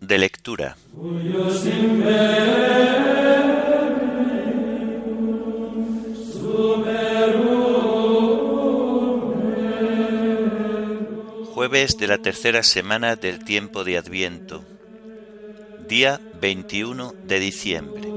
De lectura. Jueves de la tercera semana del tiempo de Adviento, día 21 de diciembre.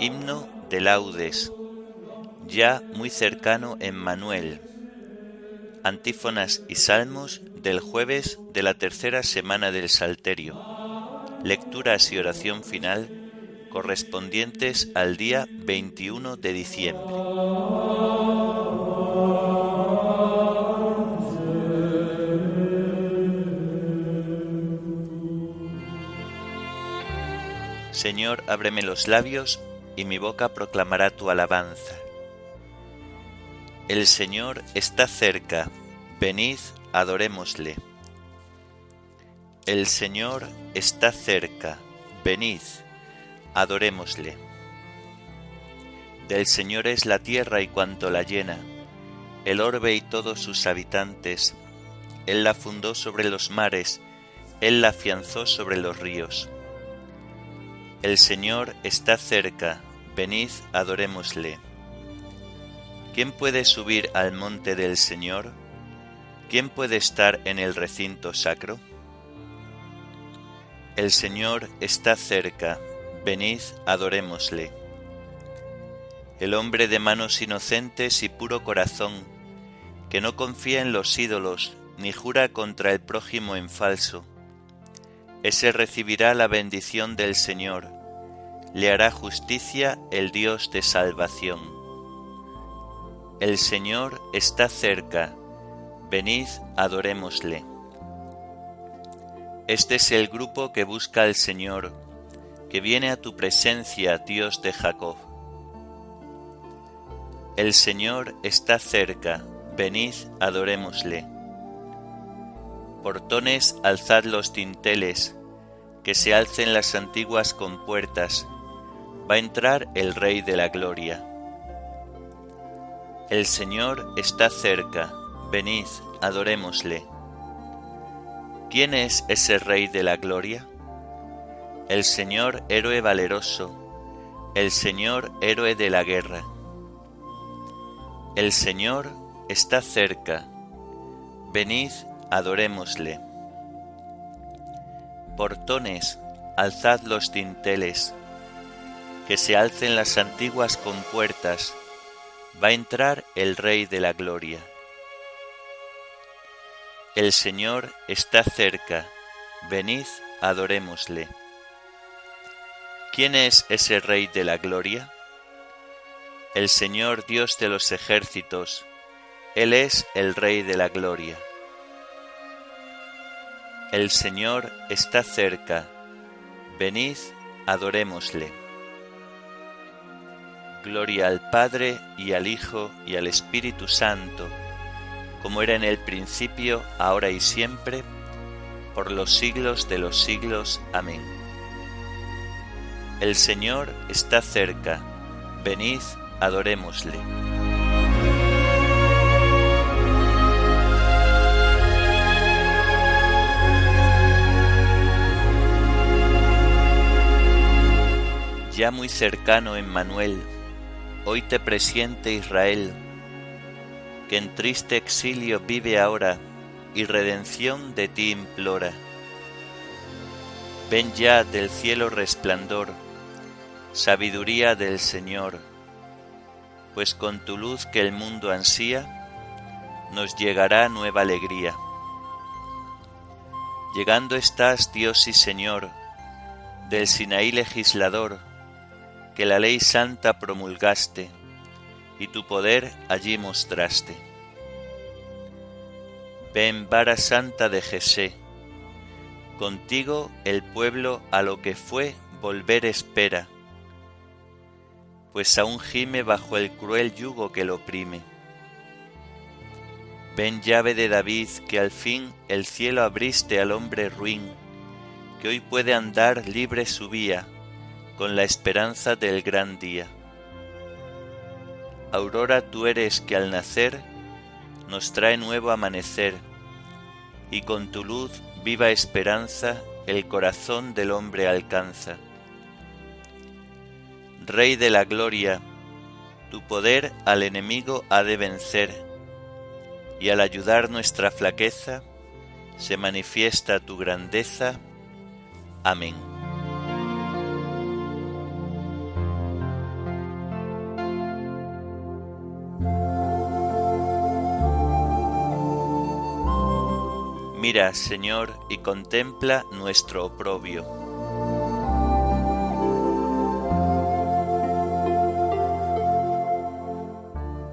Himno de laudes, ya muy cercano en Manuel. Antífonas y salmos del jueves de la tercera semana del Salterio. Lecturas y oración final correspondientes al día 21 de diciembre. Señor, ábreme los labios y mi boca proclamará tu alabanza. El Señor está cerca, venid, adorémosle. El Señor está cerca, venid, adorémosle. Del Señor es la tierra y cuanto la llena, el orbe y todos sus habitantes. Él la fundó sobre los mares, Él la afianzó sobre los ríos. El Señor está cerca, venid, adorémosle. ¿Quién puede subir al monte del Señor? ¿Quién puede estar en el recinto sacro? El Señor está cerca, venid, adorémosle. El hombre de manos inocentes y puro corazón, que no confía en los ídolos, ni jura contra el prójimo en falso, ese recibirá la bendición del Señor, le hará justicia el Dios de salvación. El Señor está cerca, venid, adorémosle. Este es el grupo que busca al Señor, que viene a tu presencia, Dios de Jacob. El Señor está cerca, venid, adorémosle. Portones, alzad los dinteles, que se alcen las antiguas compuertas, va a entrar el Rey de la Gloria. El Señor está cerca, venid, adorémosle. ¿Quién es ese Rey de la Gloria? El Señor héroe valeroso, el Señor héroe de la guerra. El Señor está cerca, venid, adorémosle. Portones, alzad los dinteles, que se alcen las antiguas compuertas, va a entrar el Rey de la Gloria. El Señor está cerca, venid, adorémosle. ¿Quién es ese Rey de la Gloria? El Señor Dios de los ejércitos, Él es el Rey de la Gloria. El Señor está cerca, venid, adorémosle. Gloria al Padre y al Hijo y al Espíritu Santo, como era en el principio, ahora y siempre, por los siglos de los siglos. Amén. El Señor está cerca, venid, adorémosle. Ya muy cercano Emmanuel, hoy te presiente Israel, que en triste exilio vive ahora y redención de ti implora. Ven ya del cielo resplandor, sabiduría del Señor, pues con tu luz que el mundo ansía, nos llegará nueva alegría. Llegando estás, Dios y Señor, del Sinaí legislador, que la ley santa promulgaste y tu poder allí mostraste. Ven vara santa de Jesé, contigo el pueblo a lo que fue volver espera, pues aún gime bajo el cruel yugo que lo oprime. Ven llave de David que al fin el cielo abriste al hombre ruin, que hoy puede andar libre su vía, con la esperanza del gran día. Aurora tú eres que al nacer nos trae nuevo amanecer, y con tu luz viva esperanza el corazón del hombre alcanza. Rey de la gloria, tu poder al enemigo ha de vencer, y al ayudar nuestra flaqueza, se manifiesta tu grandeza. Amén. Mira, Señor, y contempla nuestro oprobio.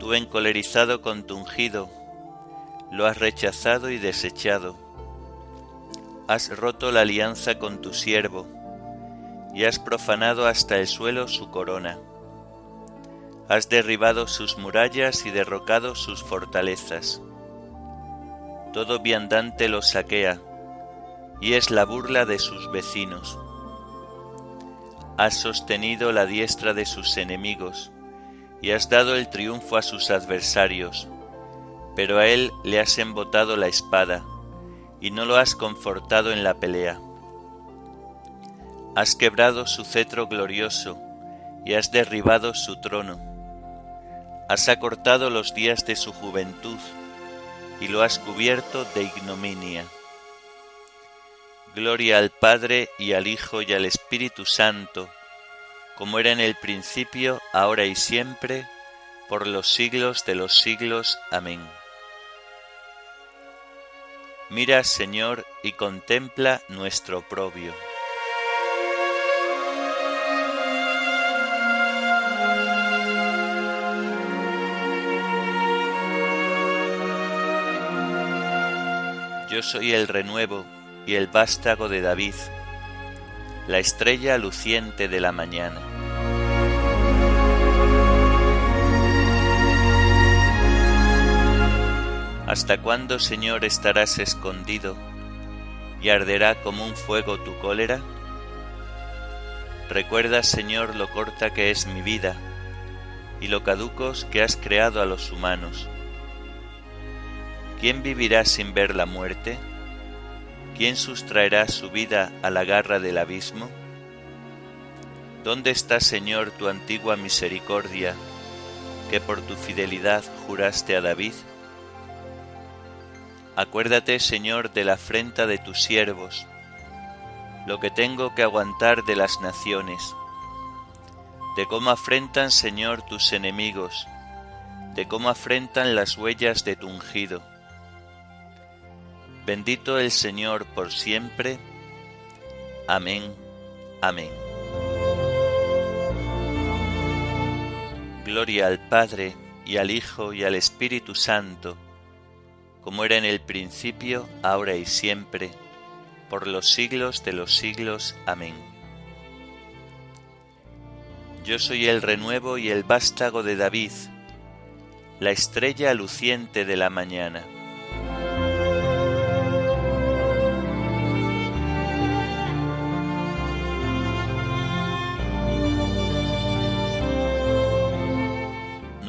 Tú encolerizado con lo has rechazado y desechado. Has roto la alianza con tu siervo, y has profanado hasta el suelo su corona. Has derribado sus murallas y derrocado sus fortalezas todo viandante los saquea, y es la burla de sus vecinos. Has sostenido la diestra de sus enemigos, y has dado el triunfo a sus adversarios, pero a él le has embotado la espada, y no lo has confortado en la pelea. Has quebrado su cetro glorioso, y has derribado su trono. Has acortado los días de su juventud, y lo has cubierto de ignominia. Gloria al Padre y al Hijo y al Espíritu Santo, como era en el principio, ahora y siempre, por los siglos de los siglos. Amén. Mira, Señor, y contempla nuestro oprobio. Yo soy el renuevo y el vástago de David, la estrella luciente de la mañana. ¿Hasta cuándo, Señor, estarás escondido y arderá como un fuego tu cólera? Recuerda, Señor, lo corta que es mi vida y lo caducos que has creado a los humanos ¿Quién vivirá sin ver la muerte? ¿Quién sustraerá su vida a la garra del abismo? ¿Dónde está, Señor, tu antigua misericordia, que por tu fidelidad juraste a David? Acuérdate, Señor, de la afrenta de tus siervos, lo que tengo que aguantar de las naciones, de cómo afrentan, Señor, tus enemigos, de cómo afrentan las huellas de tu ungido Bendito el Señor por siempre. Amén. Amén. Gloria al Padre y al Hijo y al Espíritu Santo, como era en el principio, ahora y siempre, por los siglos de los siglos. Amén. Yo soy el renuevo y el vástago de David, la estrella luciente de la mañana.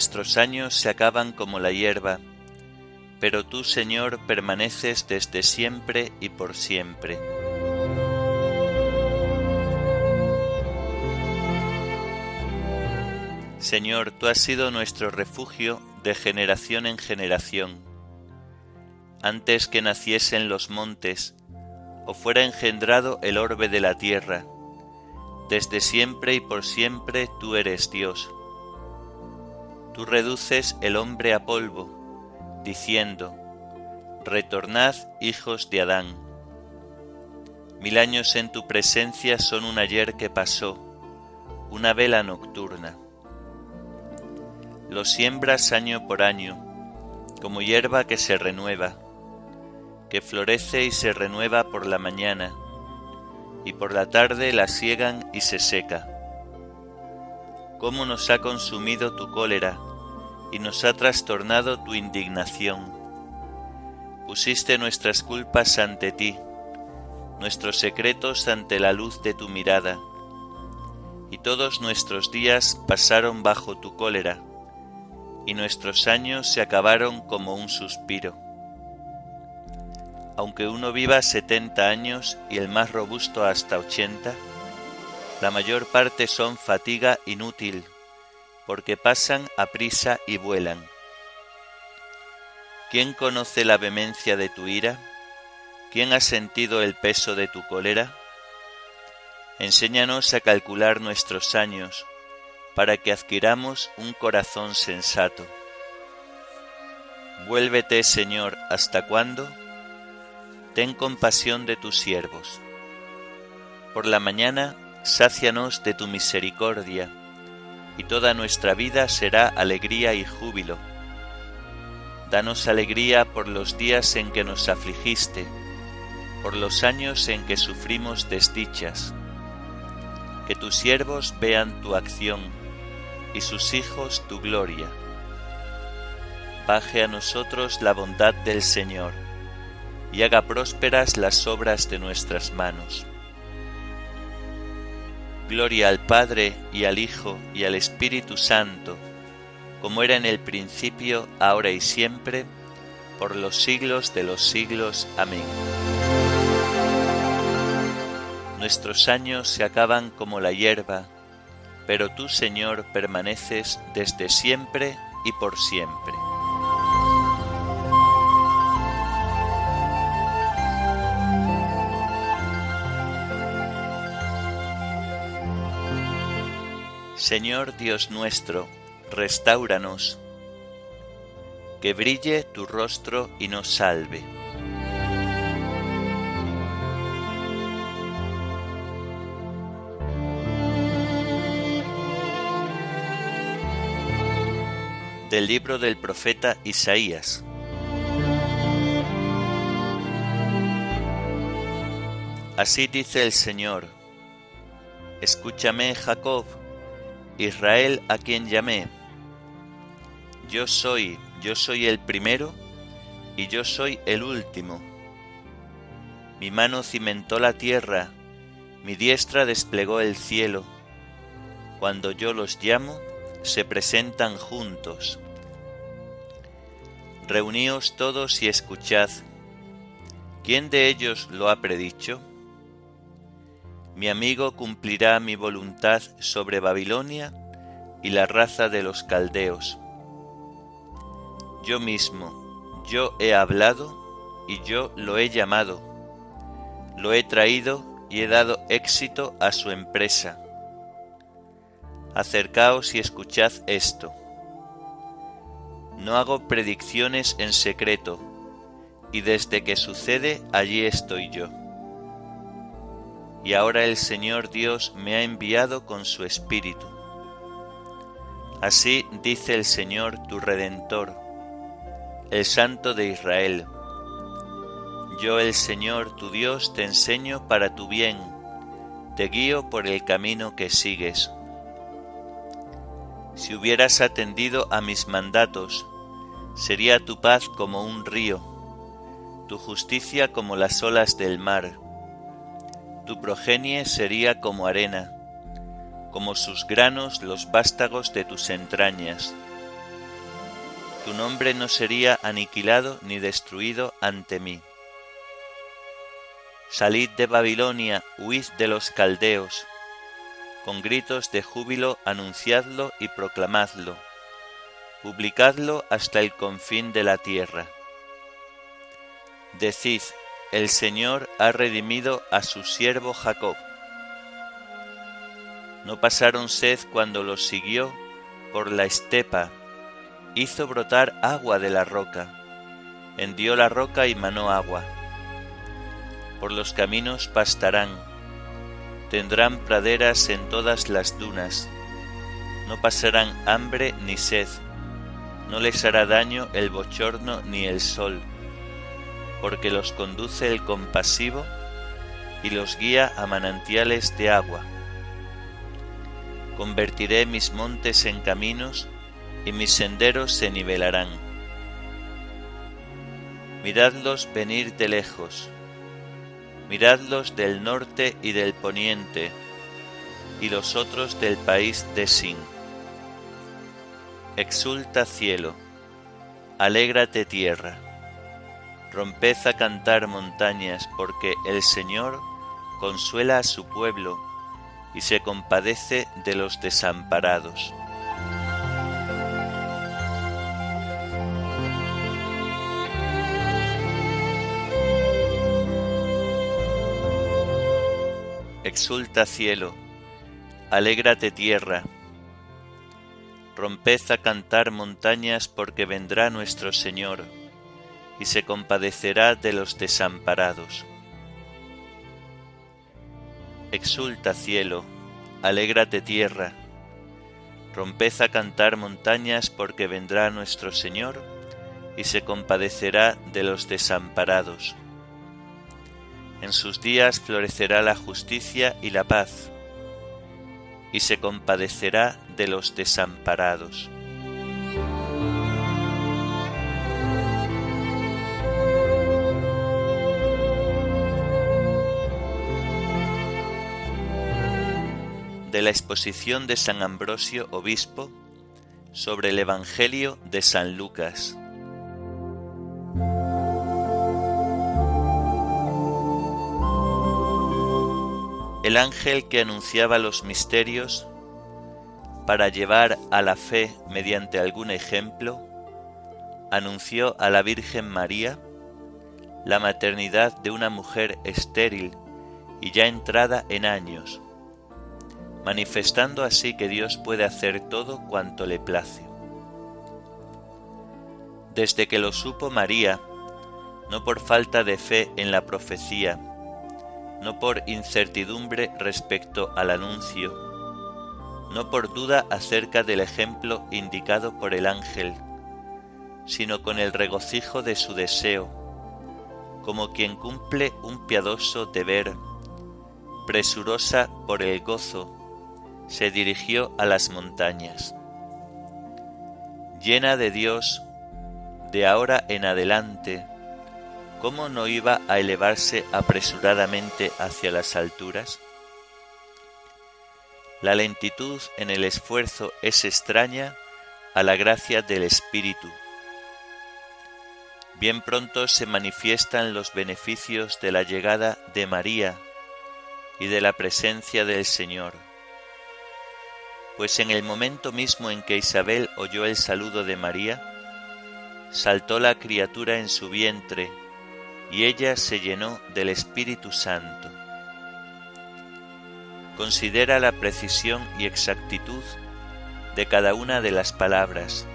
Nuestros años se acaban como la hierba, pero tú, Señor, permaneces desde siempre y por siempre. Señor, tú has sido nuestro refugio de generación en generación. Antes que naciesen los montes, o fuera engendrado el orbe de la tierra, desde siempre y por siempre tú eres Dios tú reduces el hombre a polvo, diciendo, Retornad, hijos de Adán. Mil años en tu presencia son un ayer que pasó, una vela nocturna. Lo siembras año por año, como hierba que se renueva, que florece y se renueva por la mañana, y por la tarde la siegan y se seca cómo nos ha consumido tu cólera y nos ha trastornado tu indignación. Pusiste nuestras culpas ante ti, nuestros secretos ante la luz de tu mirada, y todos nuestros días pasaron bajo tu cólera, y nuestros años se acabaron como un suspiro. Aunque uno viva setenta años y el más robusto hasta ochenta, la mayor parte son fatiga inútil, porque pasan a prisa y vuelan. ¿Quién conoce la vehemencia de tu ira? ¿Quién ha sentido el peso de tu cólera? Enséñanos a calcular nuestros años, para que adquiramos un corazón sensato. Vuélvete, Señor, ¿hasta cuándo? Ten compasión de tus siervos. Por la mañana, sácianos de tu misericordia, y toda nuestra vida será alegría y júbilo. Danos alegría por los días en que nos afligiste, por los años en que sufrimos desdichas. Que tus siervos vean tu acción y sus hijos tu gloria. Baje a nosotros la bondad del Señor y haga prósperas las obras de nuestras manos. Gloria al Padre y al Hijo y al Espíritu Santo, como era en el principio, ahora y siempre, por los siglos de los siglos. Amén. Nuestros años se acaban como la hierba, pero tú, Señor, permaneces desde siempre y por siempre. Señor Dios nuestro, restauranos, que brille tu rostro y nos salve. Del libro del profeta Isaías. Así dice el Señor, escúchame Jacob, Israel a quien llamé. Yo soy, yo soy el primero y yo soy el último. Mi mano cimentó la tierra, mi diestra desplegó el cielo. Cuando yo los llamo, se presentan juntos. Reuníos todos y escuchad. ¿Quién de ellos lo ha predicho? Mi amigo cumplirá mi voluntad sobre Babilonia y la raza de los caldeos. Yo mismo, yo he hablado y yo lo he llamado. Lo he traído y he dado éxito a su empresa. Acercaos y escuchad esto. No hago predicciones en secreto, y desde que sucede allí estoy yo y ahora el Señor Dios me ha enviado con su Espíritu. Así dice el Señor tu Redentor, el Santo de Israel. Yo el Señor tu Dios te enseño para tu bien, te guío por el camino que sigues. Si hubieras atendido a mis mandatos, sería tu paz como un río, tu justicia como las olas del mar tu progenie sería como arena, como sus granos los vástagos de tus entrañas. Tu nombre no sería aniquilado ni destruido ante mí. Salid de Babilonia, huid de los caldeos, con gritos de júbilo anunciadlo y proclamadlo, publicadlo hasta el confín de la tierra. Decid, el Señor ha redimido a su siervo Jacob. No pasaron sed cuando los siguió por la estepa, hizo brotar agua de la roca, hendió la roca y manó agua. Por los caminos pastarán, tendrán praderas en todas las dunas, no pasarán hambre ni sed, no les hará daño el bochorno ni el sol porque los conduce el compasivo y los guía a manantiales de agua. Convertiré mis montes en caminos y mis senderos se nivelarán. Miradlos venir de lejos, miradlos del norte y del poniente, y los otros del país de Sin. Exulta cielo, alégrate tierra, romped a cantar montañas, porque el Señor consuela a su pueblo y se compadece de los desamparados. Exulta cielo, alégrate tierra, romped a cantar montañas porque vendrá nuestro Señor y se compadecerá de los desamparados. Exulta cielo, alégrate tierra, romped a cantar montañas porque vendrá nuestro Señor y se compadecerá de los desamparados. En sus días florecerá la justicia y la paz, y se compadecerá de los desamparados. De la exposición de San Ambrosio Obispo sobre el Evangelio de San Lucas. El ángel que anunciaba los misterios para llevar a la fe mediante algún ejemplo, anunció a la Virgen María la maternidad de una mujer estéril y ya entrada en años, manifestando así que Dios puede hacer todo cuanto le place. Desde que lo supo María, no por falta de fe en la profecía, no por incertidumbre respecto al anuncio, no por duda acerca del ejemplo indicado por el ángel, sino con el regocijo de su deseo, como quien cumple un piadoso deber, presurosa por el gozo, se dirigió a las montañas. Llena de Dios, de ahora en adelante, ¿cómo no iba a elevarse apresuradamente hacia las alturas? La lentitud en el esfuerzo es extraña a la gracia del Espíritu. Bien pronto se manifiestan los beneficios de la llegada de María y de la presencia del Señor. Pues en el momento mismo en que Isabel oyó el saludo de María, saltó la criatura en su vientre y ella se llenó del Espíritu Santo. Considera la precisión y exactitud de cada una de las palabras.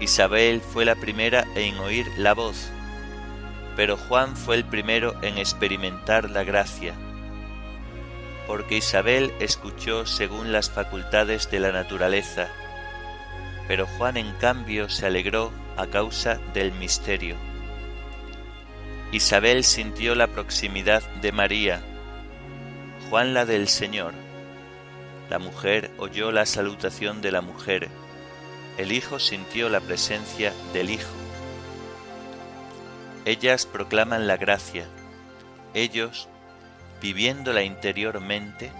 Isabel fue la primera en oír la voz, pero Juan fue el primero en experimentar la gracia, porque Isabel escuchó según las facultades de la naturaleza, pero Juan en cambio se alegró a causa del misterio. Isabel sintió la proximidad de María, Juan la del Señor. La mujer oyó la salutación de la mujer, el Hijo sintió la presencia del Hijo. Ellas proclaman la gracia, ellos, viviéndola interiormente,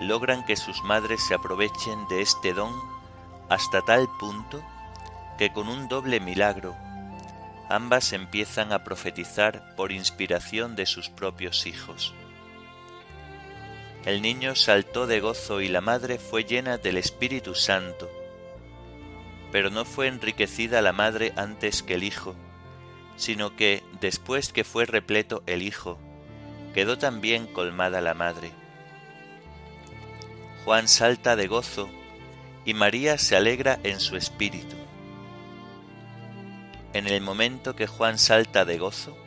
logran que sus madres se aprovechen de este don hasta tal punto que con un doble milagro ambas empiezan a profetizar por inspiración de sus propios hijos. El niño saltó de gozo y la madre fue llena del Espíritu Santo, pero no fue enriquecida la madre antes que el hijo, sino que, después que fue repleto el hijo, quedó también colmada la madre. Juan salta de gozo y María se alegra en su espíritu. En el momento que Juan salta de gozo,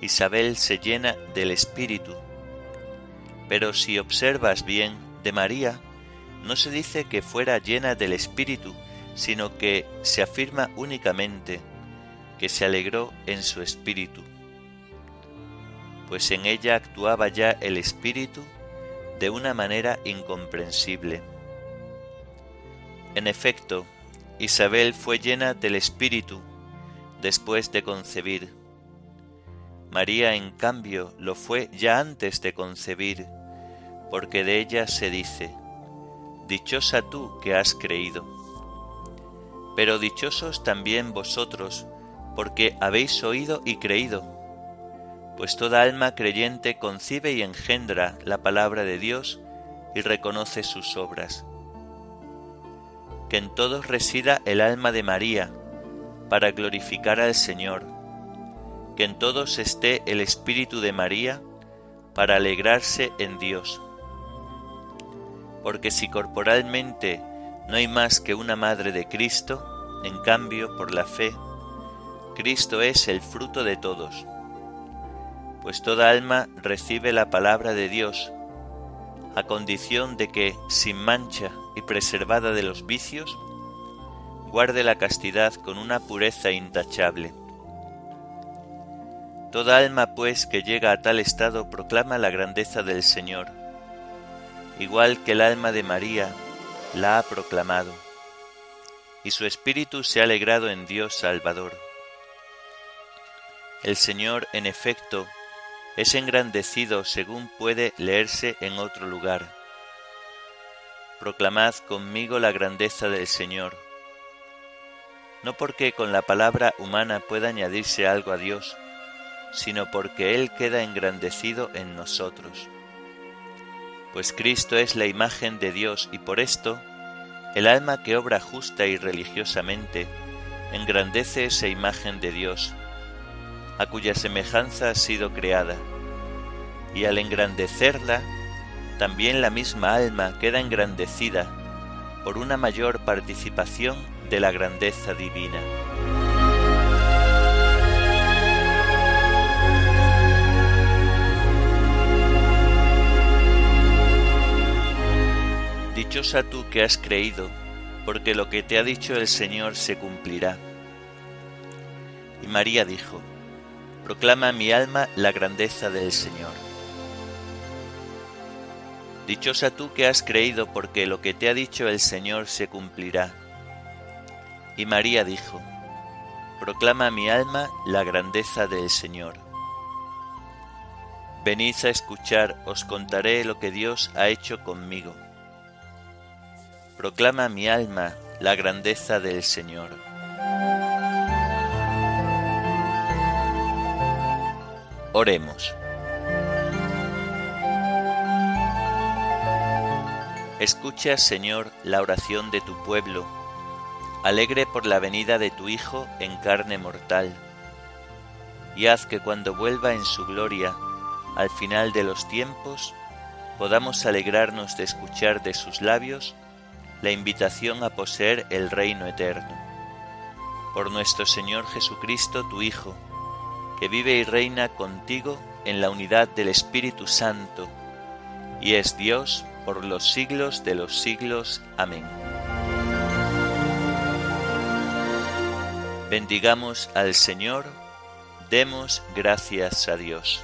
Isabel se llena del Espíritu. Pero si observas bien, de María no se dice que fuera llena del Espíritu, sino que se afirma únicamente que se alegró en su Espíritu, pues en ella actuaba ya el Espíritu de una manera incomprensible. En efecto, Isabel fue llena del Espíritu después de concebir. María, en cambio, lo fue ya antes de concebir, porque de ella se dice, Dichosa tú que has creído. Pero dichosos también vosotros, porque habéis oído y creído, pues toda alma creyente concibe y engendra la palabra de Dios y reconoce sus obras. Que en todos resida el alma de María, para glorificar al Señor. Que en todos esté el Espíritu de María, para alegrarse en Dios. Porque si corporalmente no hay más que una madre de Cristo, en cambio, por la fe, Cristo es el fruto de todos pues toda alma recibe la palabra de Dios, a condición de que, sin mancha y preservada de los vicios, guarde la castidad con una pureza intachable. Toda alma, pues, que llega a tal estado proclama la grandeza del Señor, igual que el alma de María la ha proclamado, y su espíritu se ha alegrado en Dios Salvador. El Señor, en efecto, es engrandecido según puede leerse en otro lugar. Proclamad conmigo la grandeza del Señor. No porque con la palabra humana pueda añadirse algo a Dios, sino porque Él queda engrandecido en nosotros. Pues Cristo es la imagen de Dios y por esto el alma que obra justa y religiosamente engrandece esa imagen de Dios a cuya semejanza ha sido creada, y al engrandecerla, también la misma alma queda engrandecida por una mayor participación de la grandeza divina. Dichosa tú que has creído, porque lo que te ha dicho el Señor se cumplirá. Y María dijo, proclama mi alma la grandeza del Señor. Dichosa tú que has creído porque lo que te ha dicho el Señor se cumplirá. Y María dijo, proclama mi alma la grandeza del Señor. Venid a escuchar, os contaré lo que Dios ha hecho conmigo. Proclama mi alma la grandeza del Señor. Oremos. Escucha, Señor, la oración de tu pueblo, alegre por la venida de tu Hijo en carne mortal, y haz que cuando vuelva en su gloria, al final de los tiempos, podamos alegrarnos de escuchar de sus labios la invitación a poseer el reino eterno. Por nuestro Señor Jesucristo, tu Hijo, que vive y reina contigo en la unidad del Espíritu Santo, y es Dios por los siglos de los siglos. Amén. Bendigamos al Señor, demos gracias a Dios.